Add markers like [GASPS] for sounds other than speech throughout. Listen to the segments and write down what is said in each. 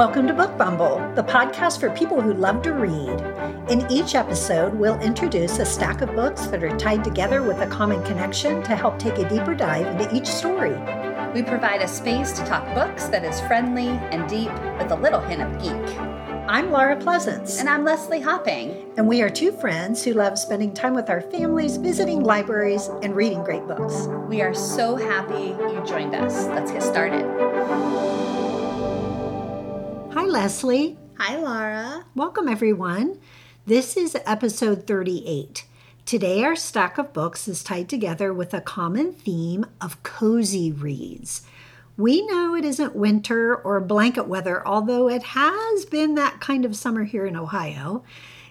Welcome to Book Bumble, the podcast for people who love to read. In each episode, we'll introduce a stack of books that are tied together with a common connection to help take a deeper dive into each story. We provide a space to talk books that is friendly and deep with a little hint of geek. I'm Laura Pleasance. And I'm Leslie Hopping. And we are two friends who love spending time with our families, visiting libraries, and reading great books. We are so happy you joined us. Let's get started. Hi, Leslie. Hi, Laura. Welcome, everyone. This is episode 38. Today, our stack of books is tied together with a common theme of cozy reads. We know it isn't winter or blanket weather, although it has been that kind of summer here in Ohio.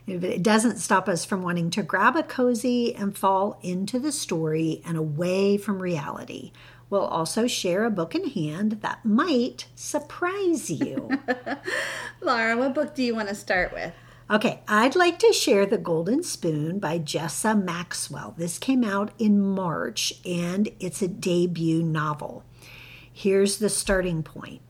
It doesn't stop us from wanting to grab a cozy and fall into the story and away from reality. We'll also share a book in hand that might surprise you. [LAUGHS] Laura, what book do you want to start with? Okay, I'd like to share The Golden Spoon by Jessa Maxwell. This came out in March and it's a debut novel. Here's the starting point.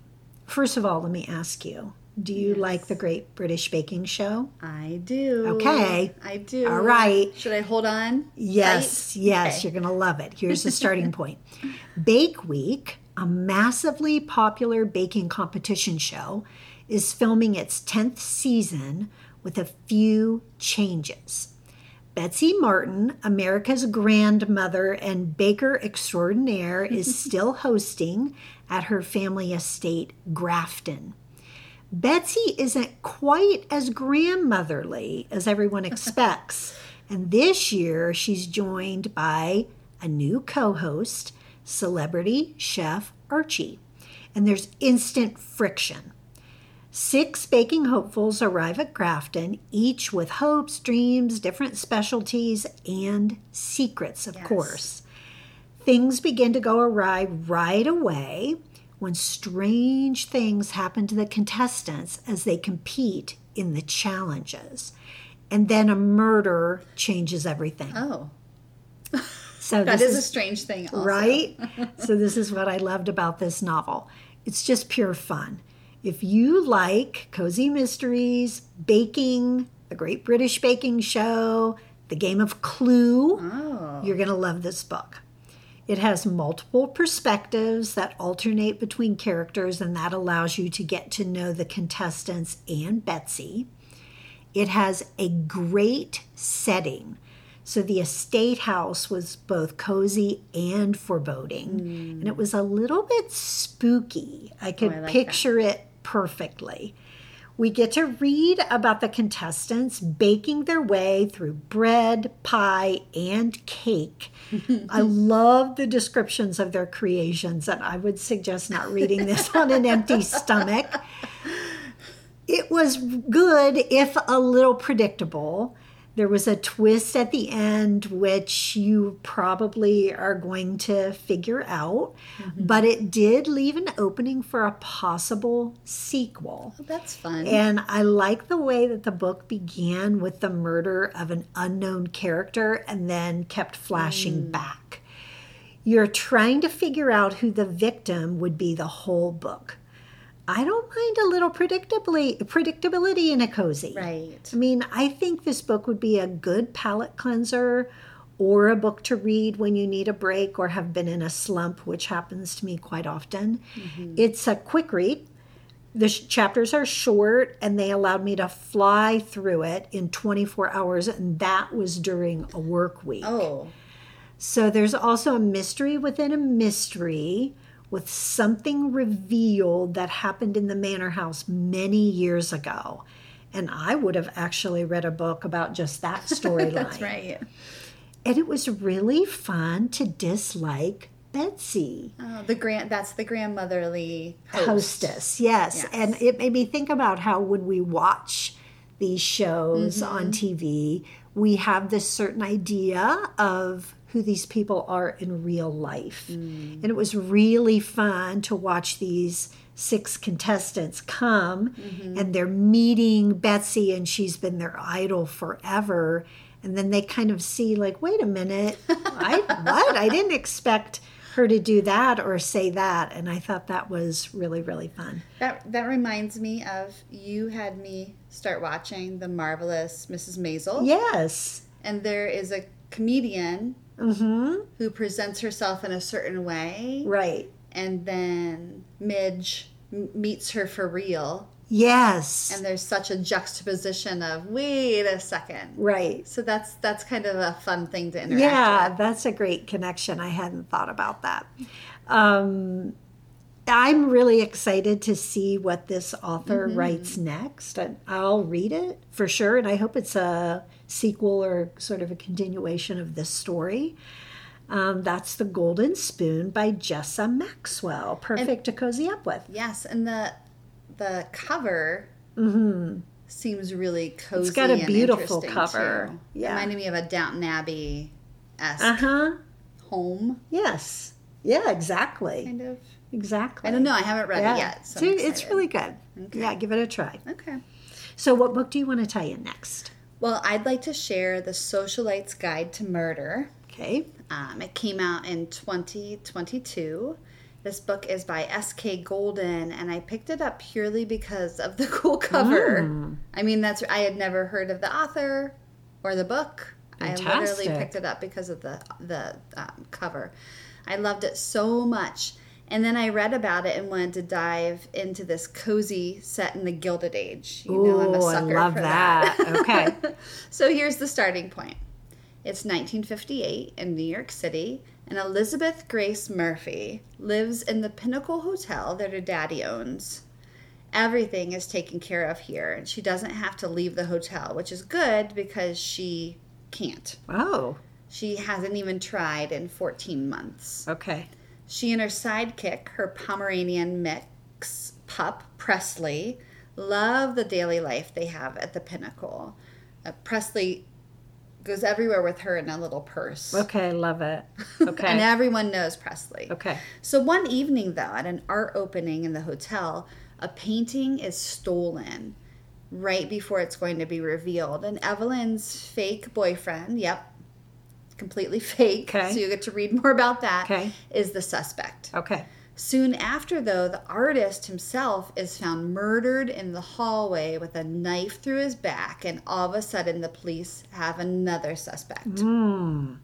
First of all, let me ask you do you yes. like the Great British Baking Show? I do. Okay. I do. All right. Should I hold on? Yes, yes, okay. you're going to love it. Here's the starting [LAUGHS] point Bake Week, a massively popular baking competition show, is filming its 10th season with a few changes. Betsy Martin, America's grandmother and baker extraordinaire, is [LAUGHS] still hosting at her family estate, Grafton. Betsy isn't quite as grandmotherly as everyone [LAUGHS] expects, and this year she's joined by a new co host, celebrity chef Archie. And there's instant friction. Six baking hopefuls arrive at Grafton, each with hopes, dreams, different specialties, and secrets, of yes. course. Things begin to go awry right away when strange things happen to the contestants as they compete in the challenges. And then a murder changes everything. Oh. So [LAUGHS] that is, is, a strange thing, also. right? so this is what I loved about this novel. It's just pure fun. If you like cozy mysteries, baking, the Great British Baking Show, the game of Clue, oh. you're going to love this book. It has multiple perspectives that alternate between characters, and that allows you to get to know the contestants and Betsy. It has a great setting. So the estate house was both cozy and foreboding, mm. and it was a little bit spooky. I could oh, I like picture that. it perfectly. We get to read about the contestants baking their way through bread, pie, and cake. [LAUGHS] I love the descriptions of their creations, and I would suggest not reading this on an empty stomach. [LAUGHS] It was good, if a little predictable. There was a twist at the end, which you probably are going to figure out, mm-hmm. but it did leave an opening for a possible sequel. Oh, that's fun. And I like the way that the book began with the murder of an unknown character and then kept flashing mm. back. You're trying to figure out who the victim would be the whole book. I don't mind a little predictably predictability in a cozy. Right. I mean, I think this book would be a good palate cleanser or a book to read when you need a break or have been in a slump, which happens to me quite often. Mm-hmm. It's a quick read. The sh- chapters are short and they allowed me to fly through it in 24 hours, and that was during a work week. Oh. So there's also a mystery within a mystery with something revealed that happened in the manor house many years ago. And I would have actually read a book about just that [LAUGHS] storyline. That's right. And it was really fun to dislike Betsy. Oh, the grand that's the grandmotherly host. hostess. Yes. yes. And it made me think about how when we watch these shows mm-hmm. on TV, we have this certain idea of who these people are in real life. Mm. And it was really fun to watch these six contestants come mm-hmm. and they're meeting Betsy and she's been their idol forever. And then they kind of see, like, wait a minute, I [LAUGHS] what? I didn't expect her to do that or say that. And I thought that was really, really fun. That that reminds me of you had me start watching the marvelous Mrs. Maisel. Yes. And there is a comedian Mm-hmm. who presents herself in a certain way, Right. and then Midge m- meets her for real, Yes. and there's such a juxtaposition of wait a second. right. So that's that's kind of a fun thing to interact Yeah, with. that's a great connection. I hadn't thought about that. Um, I'm really excited to see what this author Mm-hmm. writes next. And I'll read it for sure, and I hope it's a sequel or sort of a continuation of this story. Um, that's The Golden Spoon by Jessa Maxwell. Perfect to cozy up with. Yes, and the the cover mm-hmm. seems really cozy. It's got a beautiful cover. too. Yeah. reminding me of a Downton Abbey esque Uh huh. home Yes. Yeah, exactly. kind of. Exactly. I don't know. I haven't read Yeah. it yet. So it's really good. Okay. Yeah, give it a try. okay. So, what book do you want to tell you next? Well, I'd like to share the Socialite's Guide to Murder. Okay. Um, it came out in 2022. This book is by S.K. Golden, and I picked it up purely because of the [LAUGHS] cool cover. Mm. I mean, that's I had never heard of the author or the book. I literally picked it up because of the the um, cover. I loved it so much, and then I read about it and wanted to dive into this cozy set in the Gilded Age. You know, I'm a Ooh, I sucker love for that. [LAUGHS] Okay. so here's the starting point. It's 1958 in New York City, and Elizabeth Grace Murphy lives in the Pinnacle Hotel that her daddy owns. Everything is taken care of here, and she doesn't have to leave the hotel, which is good because she can't. Oh, She hasn't even tried in 14 months. okay. She and her sidekick, her Pomeranian mix pup, Presley, love the daily life they have at the Pinnacle. Uh, Presley goes everywhere with her in a little purse. Okay, love it. [LAUGHS] Okay. and everyone knows Presley. okay. So one evening, though, at an art opening in the hotel, a painting is stolen right before it's going to be revealed. And Evelyn's fake boyfriend, yep, completely [LAUGHS] fake, Okay. so you get to read more about that, is Okay. the suspect. Okay. Soon after, though, the artist himself is found murdered in the hallway with a knife through his back, and all of a sudden the police have another suspect. Hmm.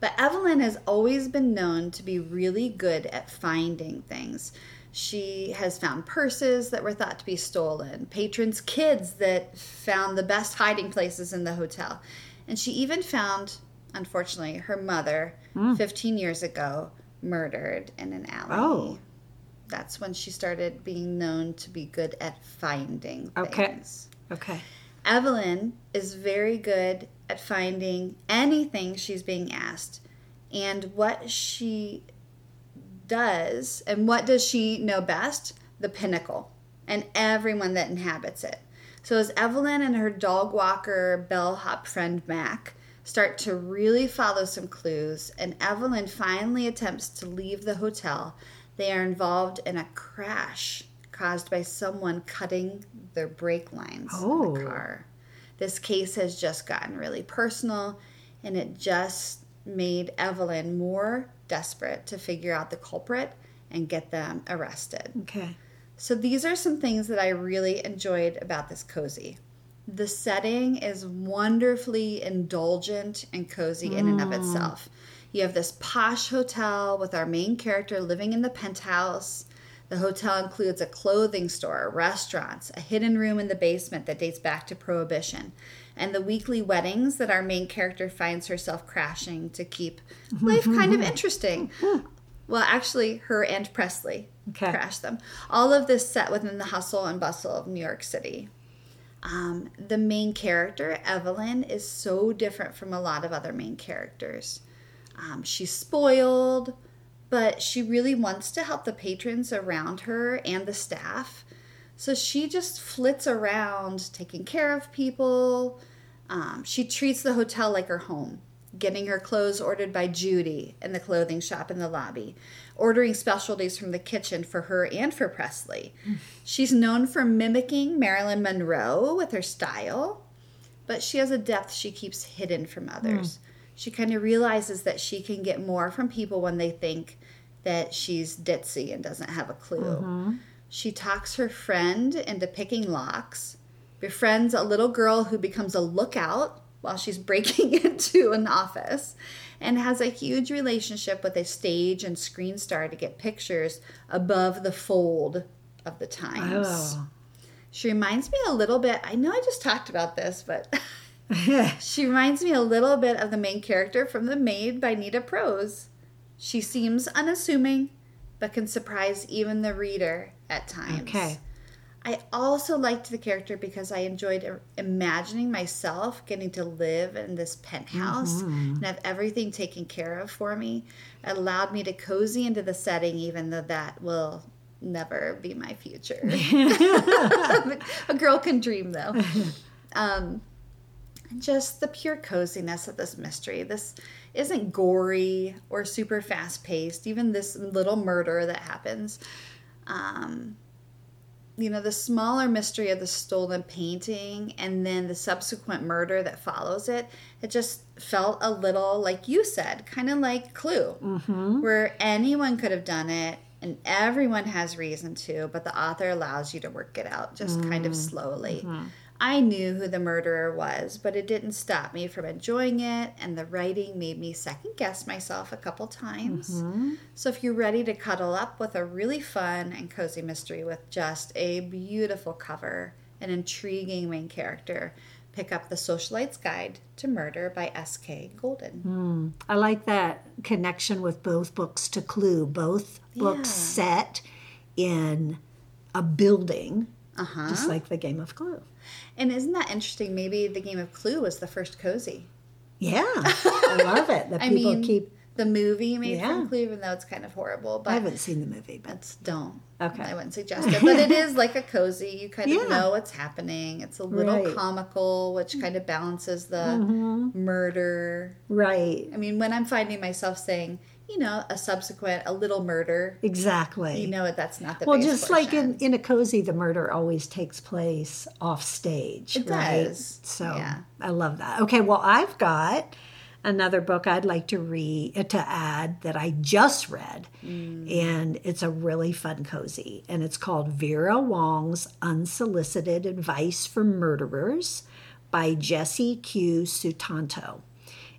But Evelyn has always been known to be really good at finding things. She has found purses that were thought to be stolen, patrons' kids that found the best hiding places in the hotel. And she even found, unfortunately, her mother hmm. 15 years ago murdered in an alley. Oh. That's when she started being known to be good at finding Okay. things. Okay. Evelyn is very good at finding anything she's being asked and what she does and what does she know best the pinnacle and everyone that inhabits it so as evelyn and her dog walker bellhop friend mac start to really follow some clues and evelyn finally attempts to leave the hotel they are involved in a crash caused by someone cutting their brake lines in Oh. the car this case has just gotten really personal and it just made Evelyn more desperate to figure out the culprit and get them arrested. Okay. So these are some things that I really enjoyed about this cozy. The setting is wonderfully indulgent and cozy in and of mm. itself. You have this posh hotel with our main character living in the penthouse. The hotel includes a clothing store, restaurants, a hidden room in the basement that dates back to Prohibition, and the weekly weddings that our main character finds herself crashing to keep life kind of [LAUGHS] interesting. Hmm. Well, actually, her and Presley Okay. crashed them. All of this set within the hustle and bustle of New York City. Um, the main character, Evelyn, is so different from a lot of other main characters. Um, she's spoiled, but she really wants to help the patrons around her and the staff. So she just flits around taking care of people. Um, she treats the hotel like her home, getting her clothes ordered by Judy in the clothing shop in the lobby, ordering specialties from the kitchen for her and for Presley. [SIGHS] She's known for mimicking Marilyn Monroe with her style, but she has a depth she keeps hidden from hmm. others. She kind of realizes that she can get more from people when they think that she's ditzy and doesn't have a clue. Mm-hmm. She talks her friend into picking locks, befriends a little girl who becomes a lookout while she's breaking [LAUGHS] into an office, and has a huge relationship with a stage and screen star to get pictures above the fold of the Times. Oh. She reminds me a little bit, I know I just talked about this, but [LAUGHS] [LAUGHS] she reminds me a little bit of the main character from The Maid by Nita Prose. She seems unassuming, but can surprise even the reader at times. Okay. I also liked the character because I enjoyed imagining myself getting to live in this penthouse and have everything taken care of for me. It allowed me to cozy into the setting, even though that will never be my future. [LAUGHS] A girl can dream, though. Um, just the pure coziness of this mystery. This isn't gory or super fast paced. Even this little murder that happens. Um, you know, the smaller mystery of the stolen painting and then the subsequent murder that follows it, it just felt a little, like you said, kind of like Clue, mm-hmm. where anyone could have done it and everyone has reason to, but the author allows you to work it out just kind of mm-hmm. slowly. Mm-hmm. I knew who the murderer was, but it didn't stop me from enjoying it, and the writing made me second guess myself a couple times. Mm-hmm. So, if you're ready to cuddle up with a really fun and cozy mystery with just a beautiful cover, an intriguing main character, pick up The Socialite's Guide to Murder by S.K. Golden. Hmm. I like that connection with both books to Clue. Both books set in a building, Uh-huh. just like the game of Clue. And isn't that interesting? Maybe the game of Clue was the first cozy. Yeah, [LAUGHS] I love it that I people mean, keep. the movie made Yeah. from Clue, even though it's kind of horrible. But I haven't seen the movie, but don't. Okay. I wouldn't suggest it. But it is like a cozy. You kind Yeah. of know what's happening. It's a little Right. Mm-hmm. comical, which kind of balances the murder. right, I mean, when I'm finding myself saying, you know, a subsequent, a little murder, exactly. you know that that's not the well, just like in, in a cozy, the murder always takes place off stage, It right? does. So Yeah. I love that. Okay, well, I've got another book I'd like to read uh, to add that I just read, Mm. and it's a really fun cozy, and it's called Vera Wong's Unsolicited Advice for Murderers by Jesse Q. Sutanto.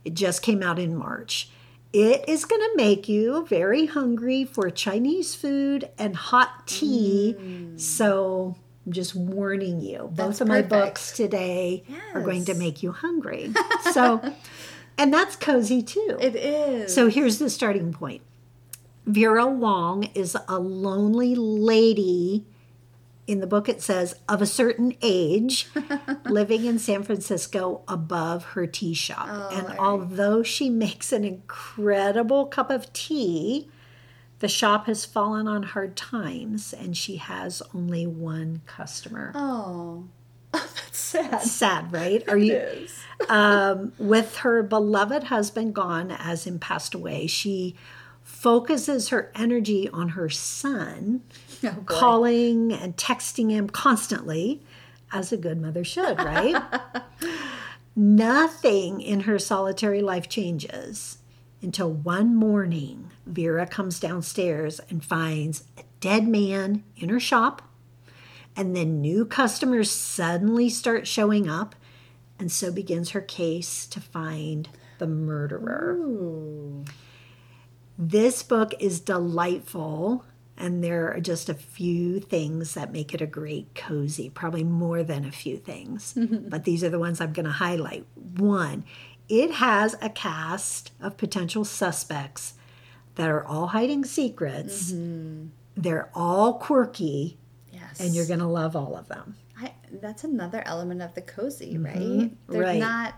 It just came out in March. It is going to make you very hungry for Chinese food and hot tea. So I'm just warning you. Both Mm. That's of my books today are going to make you hungry. [LAUGHS] So, and that's cozy too. it is. So here's the starting point. Vera Wong is a lonely lady. In the book, it says of a certain age, [LAUGHS] living in San Francisco above her tea shop. and although she makes an incredible cup of tea, the shop has fallen on hard times and she has only one customer. oh, [LAUGHS] that's sad. Sad, right? Are you? is. [LAUGHS] um, with her beloved husband gone, as in passed away, she focuses her energy on her son, [LAUGHS] Oh, calling and texting him constantly, as a good mother should, right? [LAUGHS] Nothing in her solitary life changes until one morning Vera comes downstairs and finds a dead man in her shop. And then new customers suddenly start showing up. And so begins her case to find the murderer. Ooh. This book is delightful, and there are just a few things that make it a great cozy, probably more than a few things. Mm-hmm. but these are the ones I'm going to highlight. One, it has a cast of potential suspects that are all hiding secrets. Mm-hmm. They're all quirky, Yes. and you're going to love all of them. I, that's another element of the cozy, mm-hmm. right? They're right. not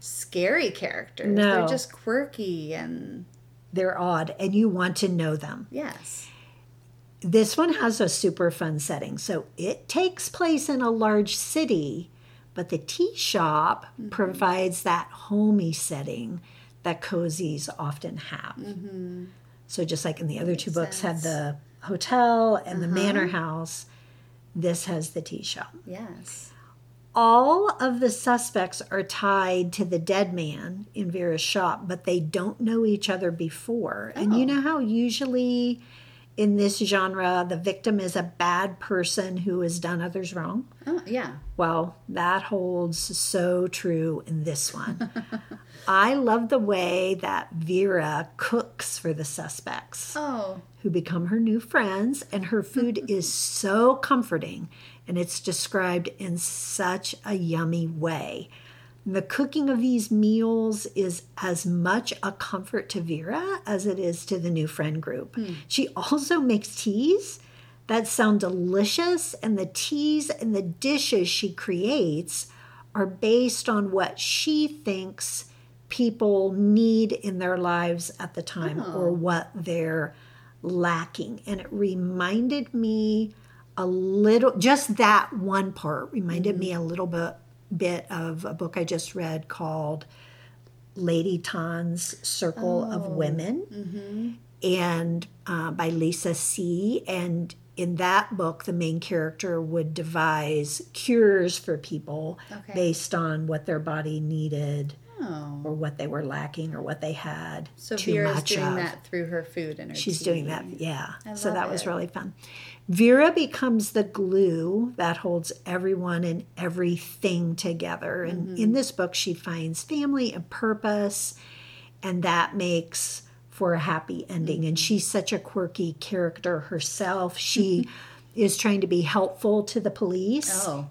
scary characters. No. They're just quirky and They're odd, and you want to know them. yes. This one has a super fun setting. So it takes place in a large city, but the tea shop mm-hmm. provides that homey setting that cozies often have. Mm-hmm. So just like in the other two books had the hotel and the uh-huh. manor house, this has the tea shop. Yes. all of the suspects are tied to the dead man in Vera's shop, but they don't know each other before. And you oh. know how usually in this genre, the victim is a bad person who has done others wrong? Oh, yeah. Well, that holds so true in this one. [LAUGHS] I love the way that Vera cooks for the suspects Oh, who become her new friends, and her food [LAUGHS] is so comforting and it's described in such a yummy way. The cooking of these meals is as much a comfort to Vera as it is to the new friend group. Hmm. She also makes teas that sound delicious, and the teas and the dishes she creates are based on what she thinks people need in their lives at the time oh. or what they're lacking. And it reminded me a little, just that one part reminded hmm. me a little bit, bit of a book I just read called Lady Tan's Circle of Women and uh, by Lisa See. And in that book, the main character would devise cures for people Okay. based on what their body needed oh. or what they were lacking or what they had So too Vera's much doing of. that through her food and her She's tea. doing that, yeah. So that was really fun. Vera becomes the glue that holds everyone and everything together. And Mm-hmm. in this book, she finds family and purpose, and that makes for a happy ending. Mm-hmm. And she's such a quirky character herself. She [LAUGHS] is trying to be helpful to the police Oh,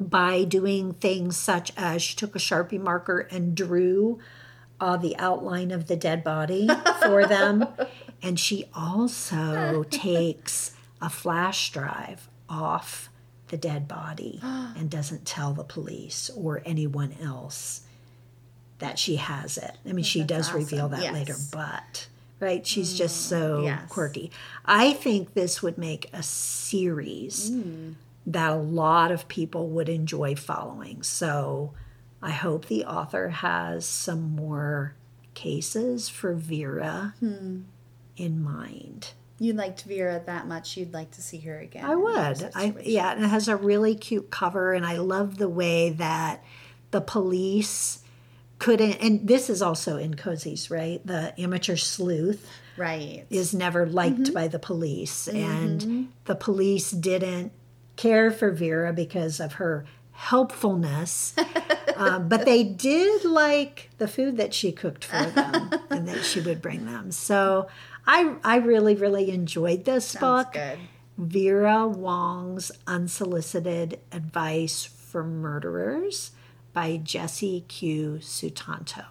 by doing things such as she took a Sharpie marker and drew uh, the outline of the dead body for them. [LAUGHS] And she also [LAUGHS] takes a flash drive off the dead body [GASPS] and doesn't tell the police or anyone else that she has it. I mean, she That's does reveal awesome. that later, but right, she's just mm. so yes. quirky. I think this would make a series mm. that a lot of people would enjoy following. So I hope the author has some more cases for Vera hmm. in mind. You liked Vera that much. You'd like to see her again. I would. I yeah, and it has a really cute cover and I love the way that the police couldn't and this is also in Cozy's, right? The amateur sleuth Right. is never liked Mm-hmm. by the police and the police didn't care for vera because of her helpfulness [LAUGHS] um, but they did like the food that she cooked for them [LAUGHS] and that she would bring them so i i really really enjoyed this Sounds book good. vera wong's unsolicited advice for murderers by jesse q sutanto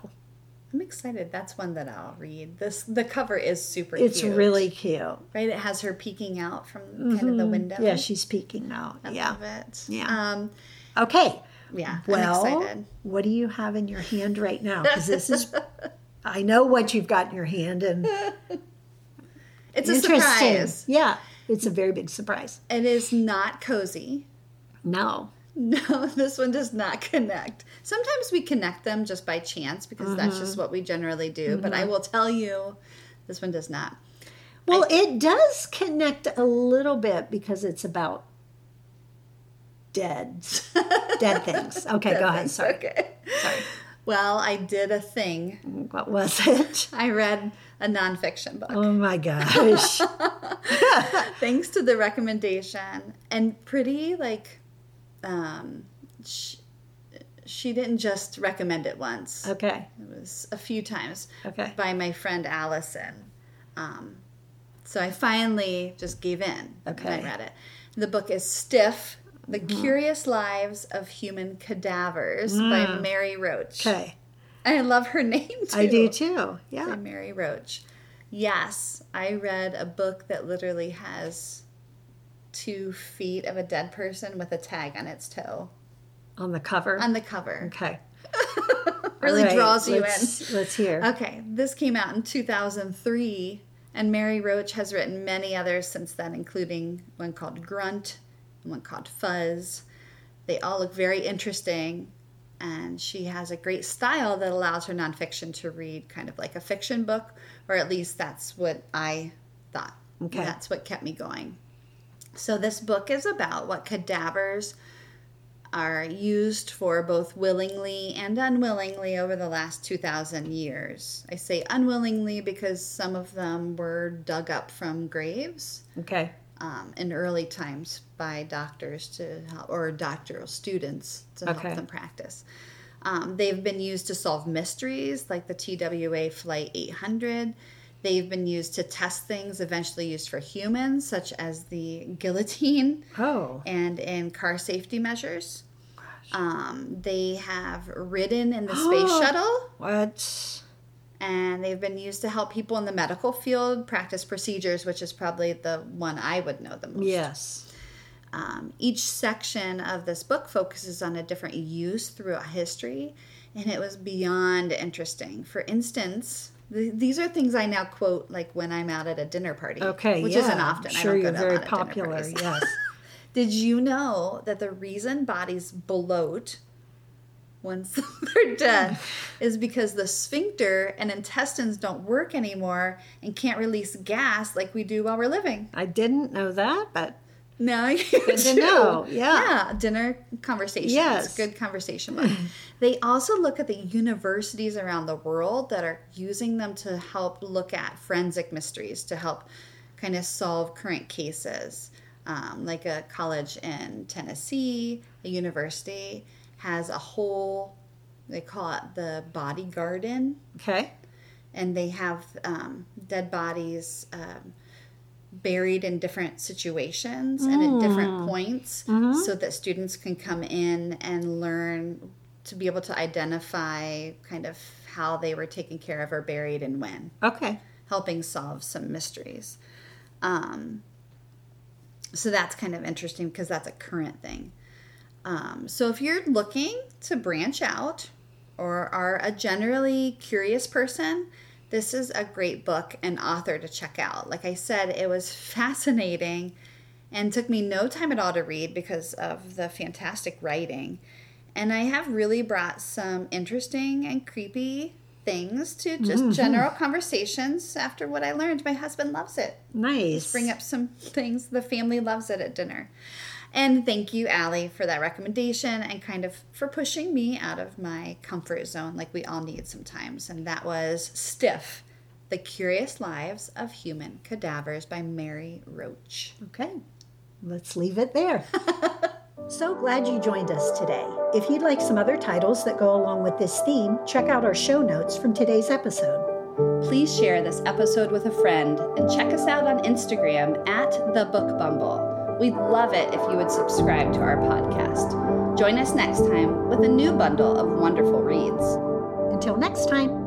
I'm excited. That's one that I'll read. This the cover is super it's cute. really cute right. It has her peeking out from kind of the window. yeah she's peeking out I yeah love it. Yeah. Um, Okay. yeah. Well, I'm excited. what do you have in your hand right now? Because this is, [LAUGHS] I know what you've got in your hand, and [LAUGHS] It's a surprise. Yeah, it's a very big surprise. It is not cozy. No, [LAUGHS] No, this one does not connect. Sometimes we connect them just by chance because that's Mm-hmm. just what we generally do. But I will tell you, this one does not. well, it does connect a little bit because it's about dead, [LAUGHS] dead things. Okay, go ahead. Sorry. Okay. Sorry. Well, I did a thing. What was it? [LAUGHS] I read a nonfiction book. Oh my [LAUGHS] gosh. [LAUGHS] Thanks to the recommendation. And pretty, like, um, sh- she didn't just recommend it once. Okay. It was a few times Okay. by my friend Allison. Um, so I finally just gave in. Okay. And I read it. The book is Stiff The mm-hmm. Curious Lives of Human Cadavers by mm. Mary Roach. Okay. I love her [LAUGHS] name too. I do too. Yeah. By. Mary Roach. Yes, I read a book that literally has two feet of a dead person with a tag on its toe On the cover. on the cover. Okay. [LAUGHS] Really All right, draws you in. let's, Let's hear. Okay, this came out in 2003, and Mary Roach has written many others since then, including one called Grunt one called Fuzz. They all look very interesting, and she has a great style that allows her nonfiction to read kind of like a fiction book, or at least that's what I thought. Okay. That's what kept me going. So, this book is about what cadavers are used for both willingly and unwillingly over the last 2,000 years. I say unwillingly because some of them were dug up from graves Okay. Um, in early times by doctors to help, or doctoral students to Okay. help them practice. Um, they've been used to solve mysteries like the TWA Flight 800. They've been used to test things eventually used for humans, such as the guillotine Oh. and in car safety measures. Um, they have ridden in the [GASPS] space shuttle What? And they've been used to help people in the medical field practice procedures, which is probably the one I would know the most. Yes. Um, each section of this book focuses on a different use throughout history, and it was beyond interesting. For instance, th- these are things I now quote like when I'm out at a dinner party. Okay. which yeah. isn't often. Sure, I don't you're very lot of dinner popular. Yes. [LAUGHS] Did you know that the reason bodies bloat once [LAUGHS] they're dead is because the sphincter and intestines don't work anymore and can't release gas like we do while we're living? I didn't know that, but Now [LAUGHS] you Good to do. know, yeah. Yeah, dinner conversations. Yes. Good conversation book. [LAUGHS] they also look at the universities around the world that are using them to help look at forensic mysteries, to help kind of solve current cases. Um, like a college in Tennessee, a university has a whole, they call it the body garden. Okay. and they have um, dead bodies um, buried in different situations and at different points so that students can come in and learn to be able to identify kind of how they were taken care of or buried and when. Okay. helping solve some mysteries. Um, so that's kind of interesting because that's a current thing um, so if you're looking to branch out or are a generally curious person, this is a great book and author to check out. Like I said, it was [LAUGHS] fascinating and took me no time at all to read because of the fantastic writing. And I have really brought some interesting and creepy things to just general conversations after what I learned. My husband loves it Nice. bring up some things. The family loves it at dinner. And thank you, Allie, for that recommendation and kind of for pushing me out of my comfort zone like we all need sometimes. And that was Stiff The Curious Lives of Human Cadavers by Mary Roach. Okay, let's leave it there. [LAUGHS] so glad you joined us today. If you'd like some other titles that go along with this theme, check out our show notes from today's episode. Please share this episode with a friend and check us out on Instagram at The Book Bumble. We'd love it if you would subscribe to our podcast. Join us next time with a new bundle of wonderful reads. Until next time.